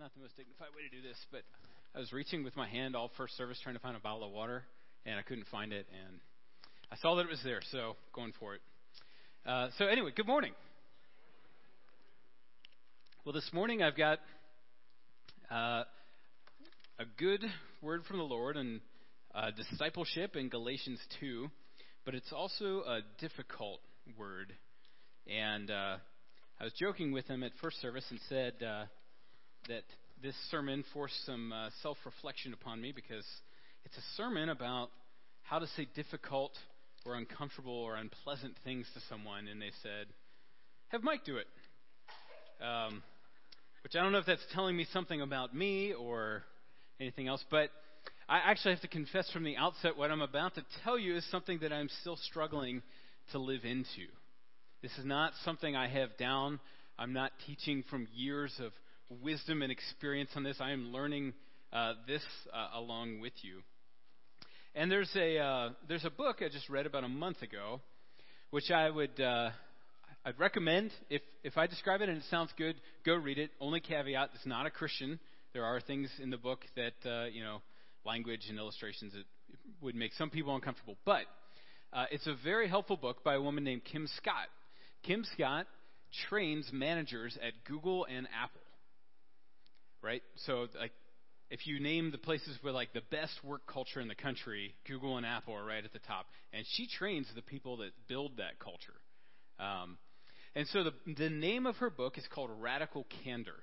not the most dignified way to do this, but I was reaching with my hand all first service trying to find a bottle of water, and I couldn't find it, and I saw that it was there, so going for it. Uh, so anyway, good morning. Well, this morning I've got uh, a good word from the Lord and uh, discipleship in Galatians 2, but it's also a difficult word. And uh, I was joking with him at first service and said, uh, that this sermon forced some uh, self reflection upon me because it's a sermon about how to say difficult or uncomfortable or unpleasant things to someone, and they said, Have Mike do it. Um, which I don't know if that's telling me something about me or anything else, but I actually have to confess from the outset what I'm about to tell you is something that I'm still struggling to live into. This is not something I have down. I'm not teaching from years of wisdom and experience on this. I am learning uh, this uh, along with you. And there's a uh, there's a book I just read about a month ago, which I would uh, I'd recommend if if I describe it and it sounds good, go read it. Only caveat: it's not a Christian. There are things in the book that uh, you know, language and illustrations that would make some people uncomfortable. But uh, it's a very helpful book by a woman named Kim Scott. Kim Scott trains managers at Google and Apple right? So like if you name the places with like the best work culture in the country, Google and Apple are right at the top, and she trains the people that build that culture. Um, and so the the name of her book is called Radical Candor.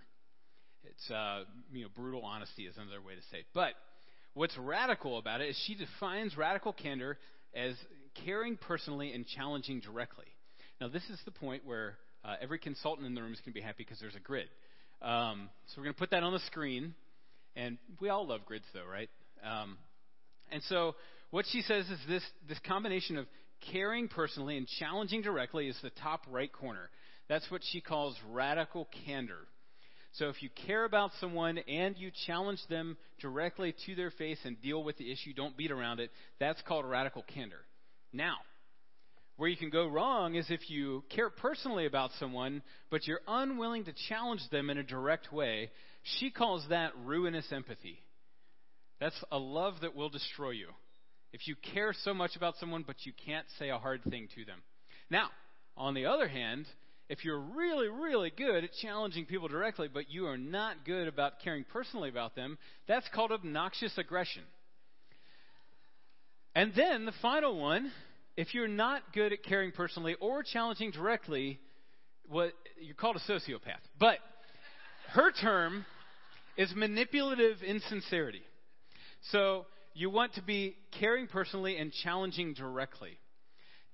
It's uh, you know brutal honesty is another way to say it. But what's radical about it is she defines radical candor as caring personally and challenging directly. Now this is the point where uh, every consultant in the room is going to be happy because there's a grid. Um, so we're going to put that on the screen. And we all love grids, though, right? Um, and so what she says is this, this combination of caring personally and challenging directly is the top right corner. That's what she calls radical candor. So if you care about someone and you challenge them directly to their face and deal with the issue, don't beat around it, that's called radical candor. Now, where you can go wrong is if you care personally about someone, but you're unwilling to challenge them in a direct way. She calls that ruinous empathy. That's a love that will destroy you. If you care so much about someone, but you can't say a hard thing to them. Now, on the other hand, if you're really, really good at challenging people directly, but you are not good about caring personally about them, that's called obnoxious aggression. And then the final one if you're not good at caring personally or challenging directly, what you're called a sociopath. But her term is manipulative insincerity. So you want to be caring personally and challenging directly.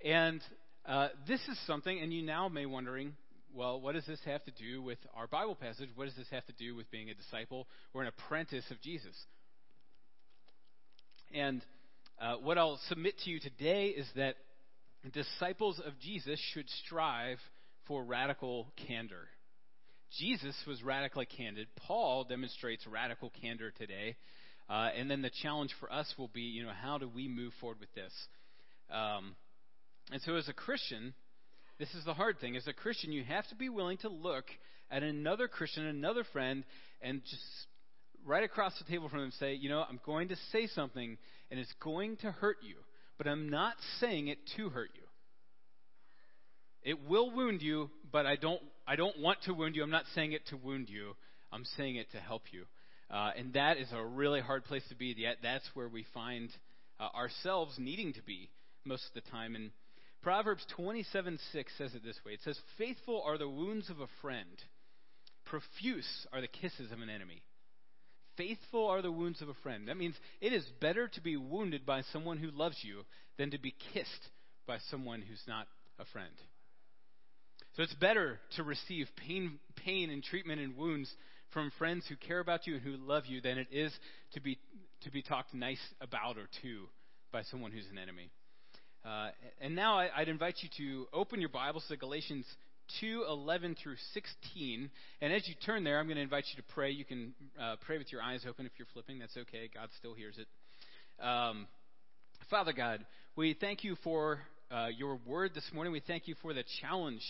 And uh, this is something, and you now may wondering, well, what does this have to do with our Bible passage? What does this have to do with being a disciple or an apprentice of Jesus? And uh, what I'll submit to you today is that disciples of Jesus should strive for radical candor. Jesus was radically candid. Paul demonstrates radical candor today. Uh, and then the challenge for us will be, you know, how do we move forward with this? Um, and so, as a Christian, this is the hard thing. As a Christian, you have to be willing to look at another Christian, another friend, and just right across the table from them say, you know, I'm going to say something and it's going to hurt you, but I'm not saying it to hurt you. It will wound you, but I don't, I don't want to wound you. I'm not saying it to wound you. I'm saying it to help you. Uh, and that is a really hard place to be. Yet that's where we find uh, ourselves needing to be most of the time. And Proverbs 27 6 says it this way it says, Faithful are the wounds of a friend, profuse are the kisses of an enemy. Faithful are the wounds of a friend. That means it is better to be wounded by someone who loves you than to be kissed by someone who's not a friend. So it's better to receive pain, pain and treatment and wounds from friends who care about you and who love you than it is to be to be talked nice about or to by someone who's an enemy. Uh, and now I, would invite you to open your Bibles to Galatians 2 11 through 16. And as you turn there, I'm going to invite you to pray. You can uh, pray with your eyes open if you're flipping. That's okay. God still hears it. Um, Father God, we thank you for uh, your word this morning. We thank you for the challenge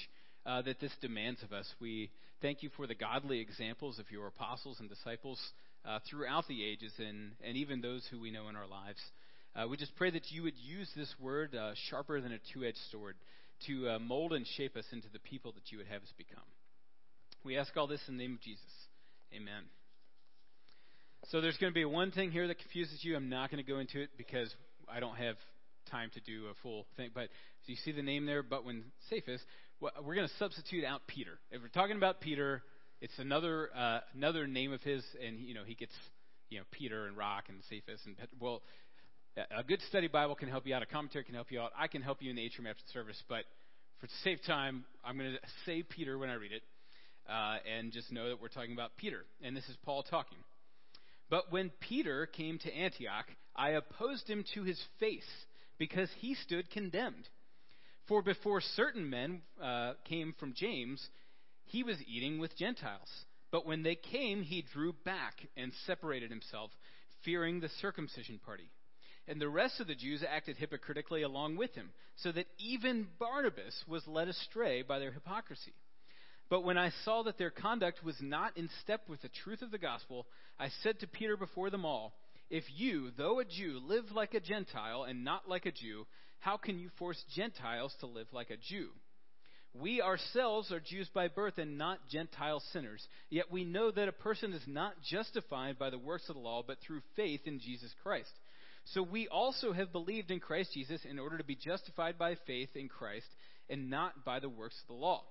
uh, that this demands of us. We thank you for the godly examples of your apostles and disciples uh, throughout the ages and, and even those who we know in our lives. Uh, we just pray that you would use this word uh, sharper than a two edged sword to uh, mold and shape us into the people that you would have us become. We ask all this in the name of Jesus. Amen. So there's going to be one thing here that confuses you. I'm not going to go into it because I don't have time to do a full thing. But you see the name there, but when well, we're going to substitute out Peter. If we're talking about Peter, it's another uh, another name of his, and you know he gets you know Peter and Rock and Cephas and Pet- well, a good study Bible can help you out. A commentary can help you out. I can help you in the atrium after the service, but for to save time, I'm going to say Peter when I read it, uh, and just know that we're talking about Peter, and this is Paul talking. But when Peter came to Antioch, I opposed him to his face because he stood condemned. For before certain men uh, came from James, he was eating with Gentiles. But when they came, he drew back and separated himself, fearing the circumcision party. And the rest of the Jews acted hypocritically along with him, so that even Barnabas was led astray by their hypocrisy. But when I saw that their conduct was not in step with the truth of the gospel, I said to Peter before them all, If you, though a Jew, live like a Gentile and not like a Jew, how can you force Gentiles to live like a Jew? We ourselves are Jews by birth and not Gentile sinners. Yet we know that a person is not justified by the works of the law, but through faith in Jesus Christ. So we also have believed in Christ Jesus in order to be justified by faith in Christ and not by the works of the law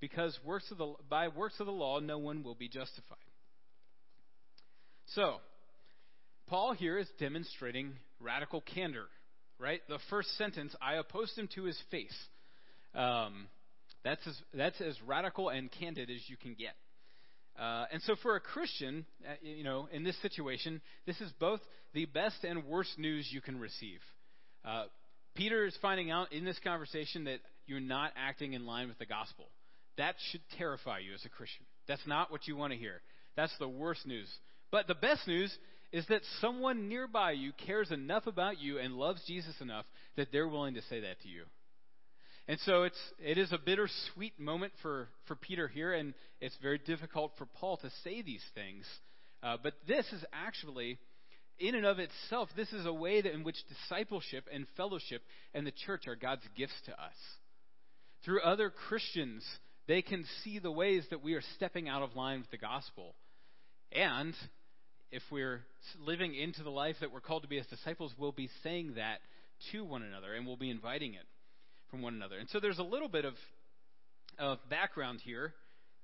because works of the, by works of the law no one will be justified. So, Paul here is demonstrating radical candor, right? The first sentence, I opposed him to his face. Um, that's, as, that's as radical and candid as you can get. Uh, and so, for a Christian, uh, you know, in this situation, this is both the best and worst news you can receive. Uh, Peter is finding out in this conversation that you're not acting in line with the gospel. That should terrify you as a Christian. That's not what you want to hear. That's the worst news. But the best news is that someone nearby you cares enough about you and loves Jesus enough that they're willing to say that to you. And so it's it is a bittersweet moment for, for Peter here, and it's very difficult for Paul to say these things. Uh, but this is actually, in and of itself, this is a way that in which discipleship and fellowship and the church are God's gifts to us. Through other Christians they can see the ways that we are stepping out of line with the gospel. And if we're living into the life that we're called to be as disciples, we'll be saying that to one another and we'll be inviting it from one another. And so there's a little bit of, of background here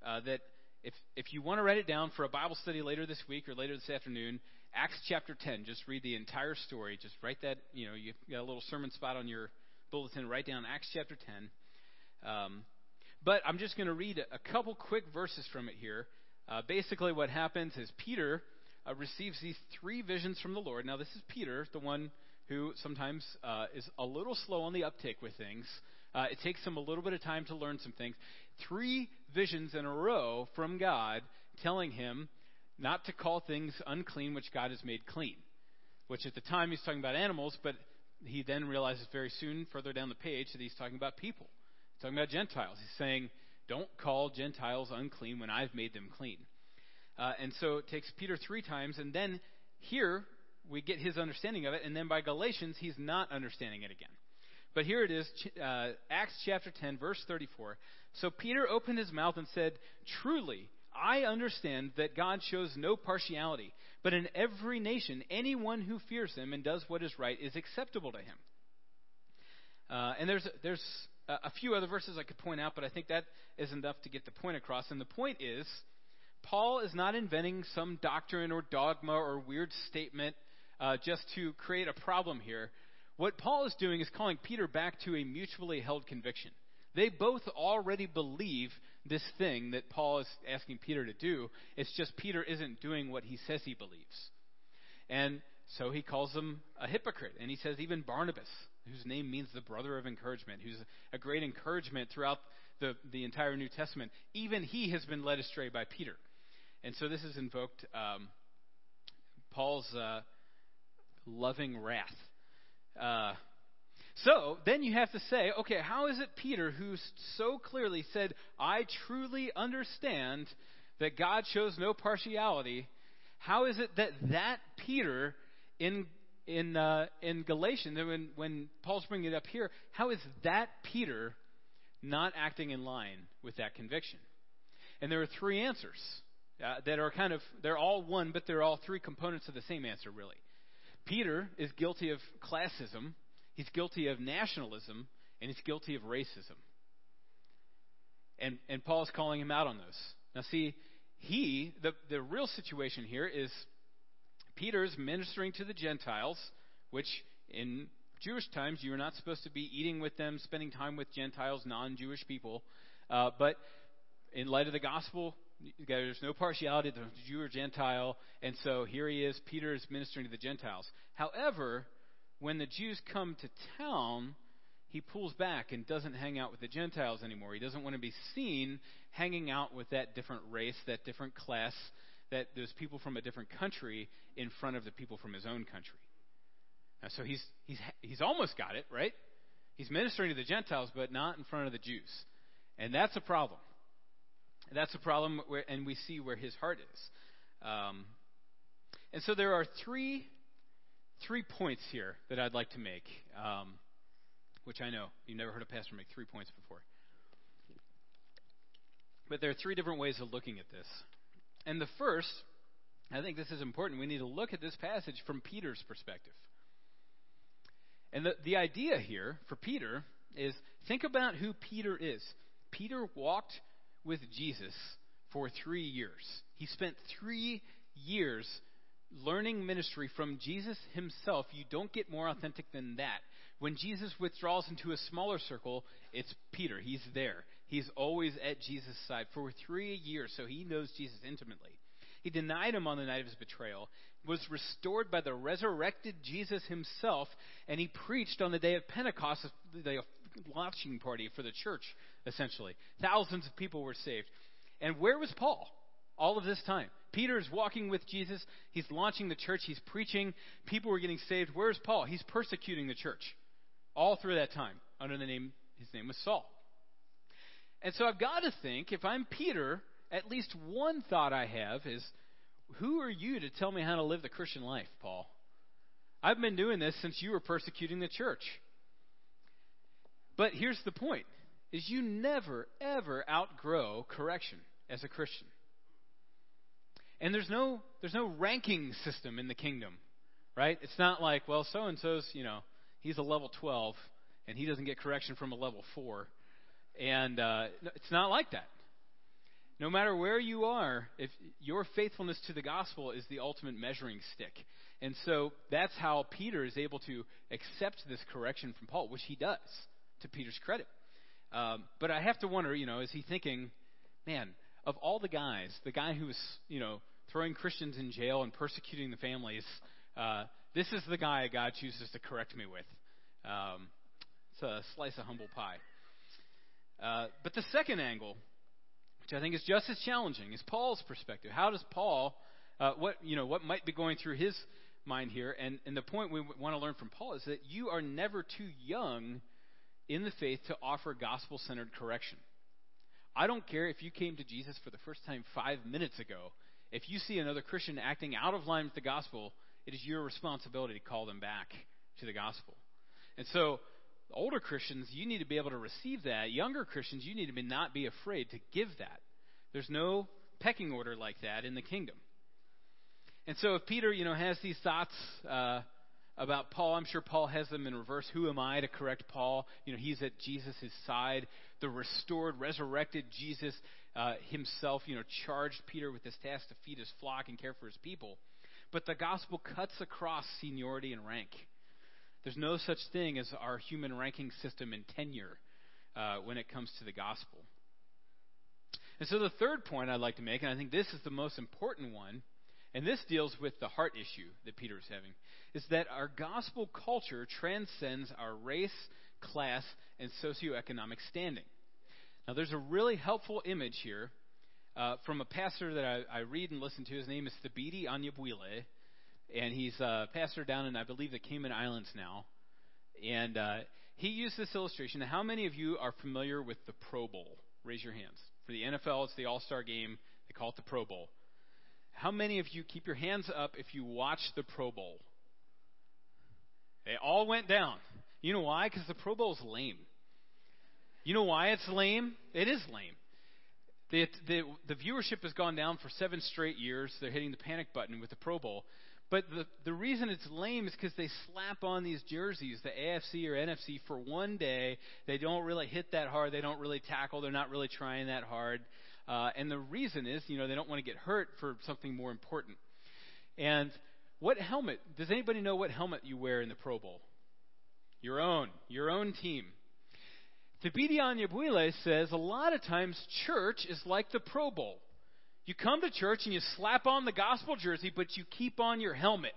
uh, that if, if you want to write it down for a Bible study later this week or later this afternoon, Acts chapter 10, just read the entire story. Just write that, you know, you got a little sermon spot on your bulletin. Write down Acts chapter 10. Um, but I'm just going to read a couple quick verses from it here. Uh, basically, what happens is Peter uh, receives these three visions from the Lord. Now, this is Peter, the one who sometimes uh, is a little slow on the uptake with things. Uh, it takes him a little bit of time to learn some things. Three visions in a row from God telling him not to call things unclean which God has made clean. Which at the time he's talking about animals, but he then realizes very soon, further down the page, that he's talking about people talking about Gentiles. He's saying, don't call Gentiles unclean when I've made them clean. Uh, and so it takes Peter three times, and then here we get his understanding of it, and then by Galatians, he's not understanding it again. But here it is, uh, Acts chapter 10, verse 34. So Peter opened his mouth and said, Truly, I understand that God shows no partiality, but in every nation, anyone who fears him and does what is right is acceptable to him. Uh, and there's, there's a few other verses I could point out, but I think that is enough to get the point across. And the point is, Paul is not inventing some doctrine or dogma or weird statement uh, just to create a problem here. What Paul is doing is calling Peter back to a mutually held conviction. They both already believe this thing that Paul is asking Peter to do. It's just Peter isn't doing what he says he believes. And so he calls him a hypocrite. And he says even Barnabas whose name means the brother of encouragement, who's a great encouragement throughout the, the entire New Testament. Even he has been led astray by Peter. And so this has invoked um, Paul's uh, loving wrath. Uh, So then you have to say, okay, how is it Peter, who so clearly said, I truly understand that God shows no partiality, how is it that that Peter in in uh, in Galatians, when when Paul's bringing it up here, how is that Peter not acting in line with that conviction? And there are three answers uh, that are kind of they're all one, but they're all three components of the same answer, really. Peter is guilty of classism, he's guilty of nationalism, and he's guilty of racism. And and Paul's calling him out on those. Now, see, he the the real situation here is Peter's ministering to the Gentiles, which in Jewish times you were not supposed to be eating with them, spending time with Gentiles, non Jewish people. Uh, but in light of the gospel, there's no partiality Jew or Gentile, and so here he is. Peter is ministering to the Gentiles. However, when the Jews come to town, he pulls back and doesn't hang out with the Gentiles anymore. He doesn't want to be seen hanging out with that different race, that different class, that those people from a different country in front of the people from his own country. Now, so he's, he's, he's almost got it, right? He's ministering to the Gentiles, but not in front of the Jews. And that's a problem. That's a problem, where, and we see where his heart is. Um, and so there are three, three points here that I'd like to make, um, which I know you've never heard a pastor make three points before. But there are three different ways of looking at this. And the first, I think this is important. We need to look at this passage from Peter's perspective. And the, the idea here for Peter is think about who Peter is. Peter walked with Jesus for three years. He spent three years learning ministry from Jesus himself. You don't get more authentic than that. When Jesus withdraws into a smaller circle, it's Peter. He's there. He's always at Jesus' side for three years, so he knows Jesus intimately. He denied him on the night of his betrayal, was restored by the resurrected Jesus himself, and he preached on the day of Pentecost, the launching party for the church, essentially. Thousands of people were saved. And where was Paul all of this time? Peter is walking with Jesus. He's launching the church. He's preaching. People were getting saved. Where's Paul? He's persecuting the church all through that time under the name, his name was Saul. And so I've got to think, if I'm Peter, at least one thought I have is, who are you to tell me how to live the Christian life, Paul? I've been doing this since you were persecuting the church. But here's the point is you never ever outgrow correction as a Christian. And there's no there's no ranking system in the kingdom, right? It's not like, well, so and so's, you know, he's a level 12 and he doesn't get correction from a level 4. And uh, it's not like that. No matter where you are, if your faithfulness to the gospel is the ultimate measuring stick. And so that's how Peter is able to accept this correction from Paul, which he does, to Peter's credit. Um, but I have to wonder, you know, is he thinking, man, of all the guys, the guy who was, you know, throwing Christians in jail and persecuting the families, uh, this is the guy God chooses to correct me with. Um, it's a slice of humble pie. Uh, but the second angle, which I think is just as challenging, is Paul's perspective. How does Paul, uh, what you know, what might be going through his mind here? And, and the point we want to learn from Paul is that you are never too young in the faith to offer gospel-centered correction. I don't care if you came to Jesus for the first time five minutes ago. If you see another Christian acting out of line with the gospel, it is your responsibility to call them back to the gospel. And so older Christians, you need to be able to receive that. Younger Christians, you need to be, not be afraid to give that. There's no pecking order like that in the kingdom. And so if Peter, you know, has these thoughts uh, about Paul, I'm sure Paul has them in reverse. Who am I to correct Paul? You know, he's at Jesus' side. The restored, resurrected Jesus uh, himself, you know, charged Peter with this task to feed his flock and care for his people. But the gospel cuts across seniority and rank. There's no such thing as our human ranking system and tenure uh, when it comes to the gospel. And so the third point I'd like to make, and I think this is the most important one, and this deals with the heart issue that Peter is having, is that our gospel culture transcends our race, class, and socioeconomic standing. Now, there's a really helpful image here uh, from a pastor that I, I, read and listen to. His name is Thabiti Anyabwile and he's a pastor down in, I believe, the Cayman Islands now. And uh, he used this illustration. How many of you are familiar with the Pro Bowl? Raise your hands. For the NFL, it's the All Star game. They call it the Pro Bowl. How many of you keep your hands up if you watch the Pro Bowl? They all went down. You know why? Because the Pro Bowl is lame. You know why it's lame? It is lame. The, the, the viewership has gone down for seven straight years. They're hitting the panic button with the Pro Bowl. But the, the reason it's lame is because they slap on these jerseys, the AFC or NFC, for one day. They don't really hit that hard. They don't really tackle. They're not really trying that hard. Uh, and the reason is, you know, they don't want to get hurt for something more important. And what helmet? Does anybody know what helmet you wear in the Pro Bowl? Your own, your own team. Thabiti Anyabwile says a lot of times church is like the Pro Bowl. You come to church and you slap on the gospel jersey, but you keep on your helmet.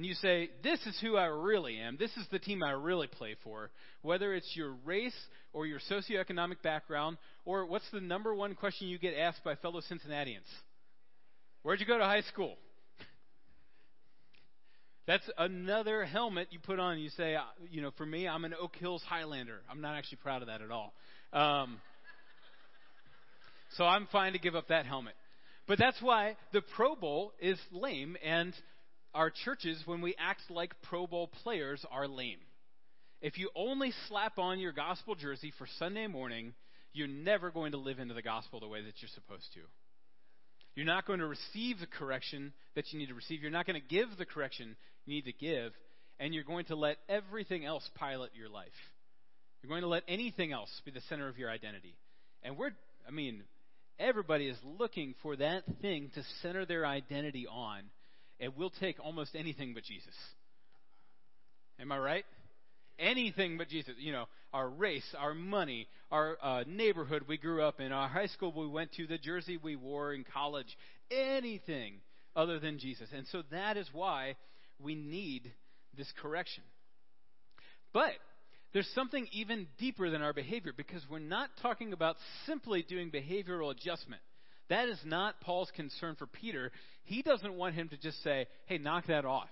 And you say, This is who I really am. This is the team I really play for. Whether it's your race or your socioeconomic background, or what's the number one question you get asked by fellow Cincinnatians? Where'd you go to high school? That's another helmet you put on. You say, uh, you know, for me, I'm an Oak Hills Highlander. I'm not actually proud of that at all. Um, so I'm fine to give up that helmet. But that's why the Pro Bowl is lame, and our churches, when we act like Pro Bowl players, are lame. If you only slap on your gospel jersey for Sunday morning, you're never going to live into the gospel the way that you're supposed to. You're not going to receive the correction that you need to receive. You're not going to give the correction you need to give. And you're going to let everything else pilot your life. You're going to let anything else be the center of your identity. And we're, I mean, everybody is looking for that thing to center their identity on. And we'll take almost anything but Jesus. Am I right? anything but Jesus. You know, our race, our money, our uh, neighborhood we grew up in, our high school we went to, the jersey we wore in college, anything other than Jesus. And so that is why we need this correction. But there's something even deeper than our behavior because we're not talking about simply doing behavioral adjustment. That is not Paul's concern for Peter. He doesn't want him to just say, hey, knock that off.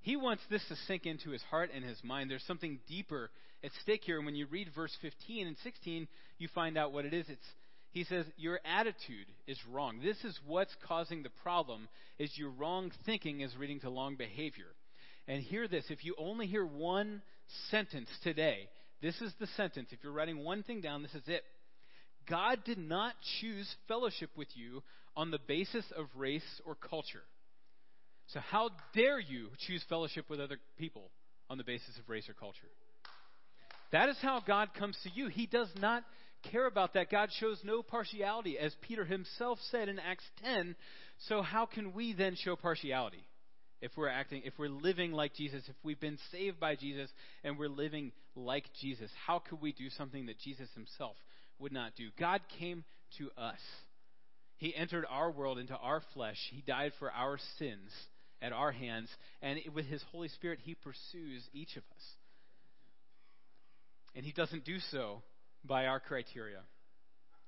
He wants this to sink into his heart and his mind. There's something deeper at stake here. And when you read verse 15 and 16, you find out what it is. It's, he says, Your attitude is wrong. This is what's causing the problem, is your wrong thinking is leading to wrong behavior. And hear this if you only hear one sentence today, this is the sentence. If you're writing one thing down, this is it. God did not choose fellowship with you on the basis of race or culture. So, how dare you choose fellowship with other people on the basis of race or culture? That is how God comes to you. He does not care about that. God shows no partiality, as Peter himself said in Acts 10. So, how can we then show partiality? If we're acting, if we're living like Jesus, if we've been saved by Jesus and we're living like Jesus, how could we do something that Jesus himself would not do? God came to us. He entered our world into our flesh. He died for our sins at our hands, and with His Holy Spirit, He pursues each of us. And He doesn't do so by our criteria.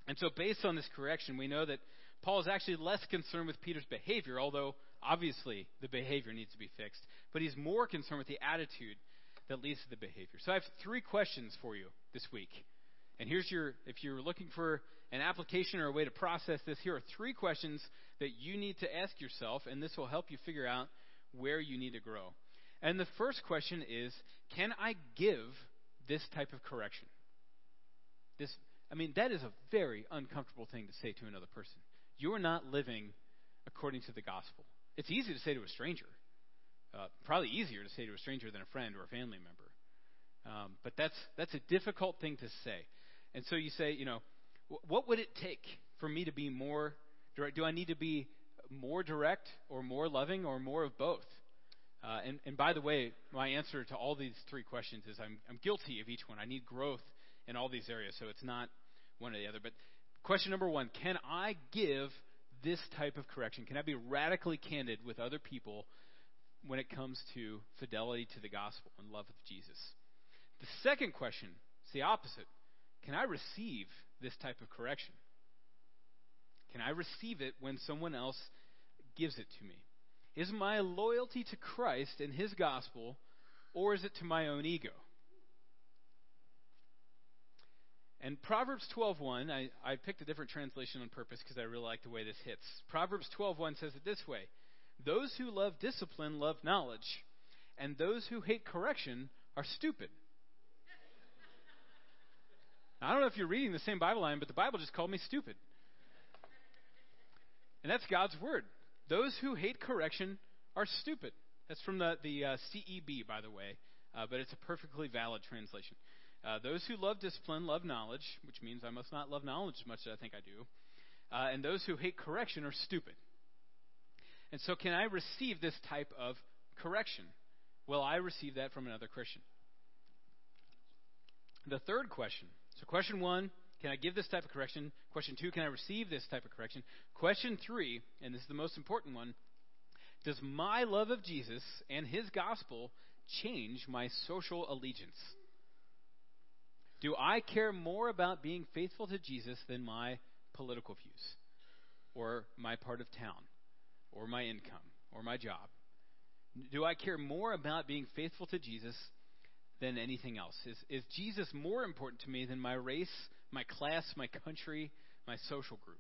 And so, based on this correction, we know that Paul is actually less concerned with Peter's behavior, although obviously the behavior needs to be fixed, but he's more concerned with the attitude that leads to the behavior. So, I have three questions for you this week. And here's your, if you're looking for an application or a way to process this, here are three questions that you need to ask yourself, and this will help you figure out where you need to grow. And the first question is Can I give this type of correction? This, I mean, that is a very uncomfortable thing to say to another person. You are not living according to the gospel. It's easy to say to a stranger. Uh, probably easier to say to a stranger than a friend or a family member. Um, but that's that's a difficult thing to say. And so you say, you know, what would it take for me to be more direct? Do I need to be more direct or more loving or more of both? Uh, and, and by the way, my answer to all these three questions is I'm, I'm guilty of each one. I need growth in all these areas, so it's not one or the other. But question number one can I give this type of correction? Can I be radically candid with other people when it comes to fidelity to the gospel and love of Jesus? The second question is the opposite. Can I receive this type of correction? Can I receive it when someone else gives it to me? Is my loyalty to Christ and His gospel, or is it to my own ego? And Proverbs 12:1, I, I picked a different translation on purpose because I really like the way this hits. Proverbs 12:1 says it this way: "Those who love discipline love knowledge, and those who hate correction are stupid." I don't know if you're reading the same Bible line, but the Bible just called me stupid. And that's God's word. Those who hate correction are stupid. That's from the, the uh, CEB, by the way, uh, but it's a perfectly valid translation. Uh, those who love discipline love knowledge, which means I must not love knowledge as much as I think I do. Uh, and those who hate correction are stupid. And so, can I receive this type of correction? Well, I receive that from another Christian. The third question. So, question one can I give this type of correction? Question two, can I receive this type of correction? Question three, and this is the most important one Does my love of Jesus and his gospel change my social allegiance? Do I care more about being faithful to Jesus than my political views, or my part of town, or my income, or my job? Do I care more about being faithful to Jesus than anything else? Is, is Jesus more important to me than my race, my class, my country, my social group?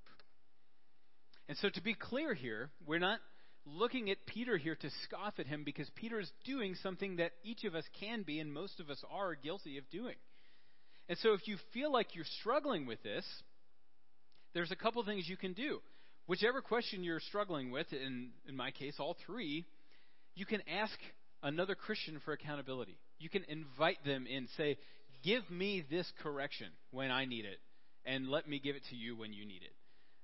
And so, to be clear here, we're not looking at Peter here to scoff at him because Peter is doing something that each of us can be and most of us are guilty of doing. And so, if you feel like you're struggling with this, there's a couple things you can do. Whichever question you're struggling with, in, in my case, all three, you can ask another Christian for accountability. You can invite them in, say, Give me this correction when I need it, and let me give it to you when you need it.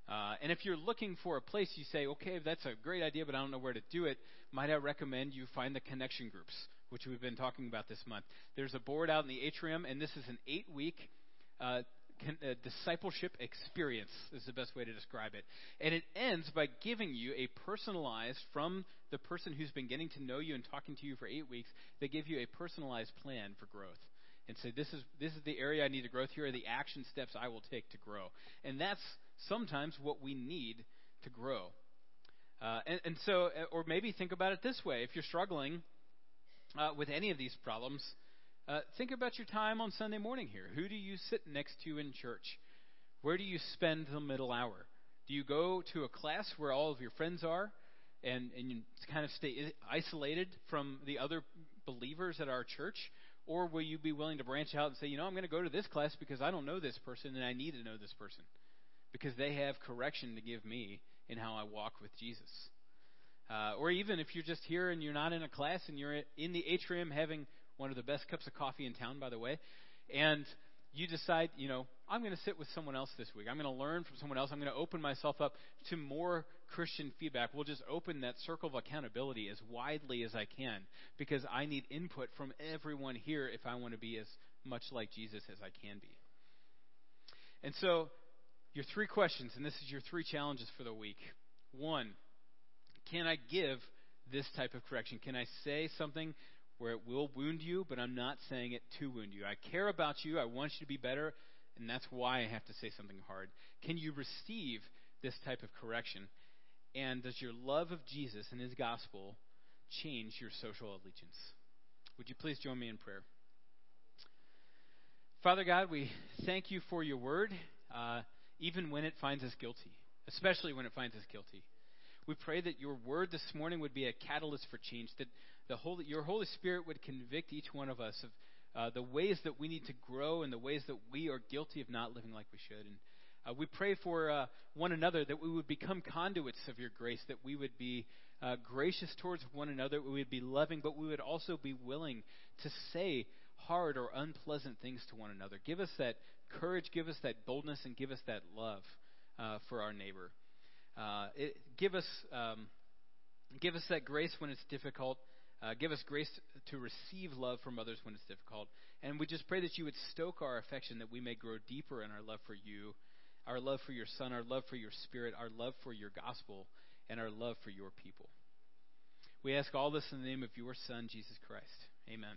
Uh, and if you're looking for a place, you say, okay, that's a great idea, but I don't know where to do it. Might I recommend you find the connection groups, which we've been talking about this month? There's a board out in the atrium, and this is an eight week uh, uh, discipleship experience, is the best way to describe it. And it ends by giving you a personalized, from the person who's been getting to know you and talking to you for eight weeks, they give you a personalized plan for growth and say, this is, this is the area I need to grow. Here are the action steps I will take to grow. And that's sometimes what we need to grow. Uh, and, and, so, uh, or maybe think about it this way if you're struggling uh, with any of these problems, uh, think about your time on Sunday morning here. Who do you sit next to in church? Where do you spend the middle hour? Do you go to a class where all of your friends are and, and you kind of stay isolated from the other believers at our church? Or will you be willing to branch out and say, you know, I'm going to go to this class because I don't know this person and I need to know this person? Because they have correction to give me in how I walk with Jesus. Uh, or even if you're just here and you're not in a class and you're in the atrium having one of the best cups of coffee in town, by the way, and you decide, you know, I'm going to sit with someone else this week. I'm going to learn from someone else. I'm going to open myself up to more Christian feedback. We'll just open that circle of accountability as widely as I can because I need input from everyone here if I want to be as much like Jesus as I can be. And so, your three questions, and this is your three challenges for the week. One, can I give this type of correction? Can I say something where it will wound you, but I'm not saying it to wound you. I care about you. I want you to be better, and that's why I have to say something hard. Can you receive this type of correction? And does your love of Jesus and his gospel change your social allegiance? Would you please join me in prayer? Father God, we thank you for your word, uh, even when it finds us guilty, especially when it finds us guilty. We pray that your word this morning would be a catalyst for change, that the Holy, your Holy Spirit would convict each one of us of uh, the ways that we need to grow and the ways that we are guilty of not living like we should. And uh, we pray for uh, one another that we would become conduits of your grace, that we would be uh, gracious towards one another, we would be loving, but we would also be willing to say hard or unpleasant things to one another. Give us that courage, give us that boldness, and give us that love uh, for our neighbor. Uh, it, give us um, give us that grace when it's difficult. Uh, give us grace to receive love from others when it's difficult. And we just pray that you would stoke our affection, that we may grow deeper in our love for you, our love for your Son, our love for your Spirit, our love for your gospel, and our love for your people. We ask all this in the name of your Son, Jesus Christ. Amen.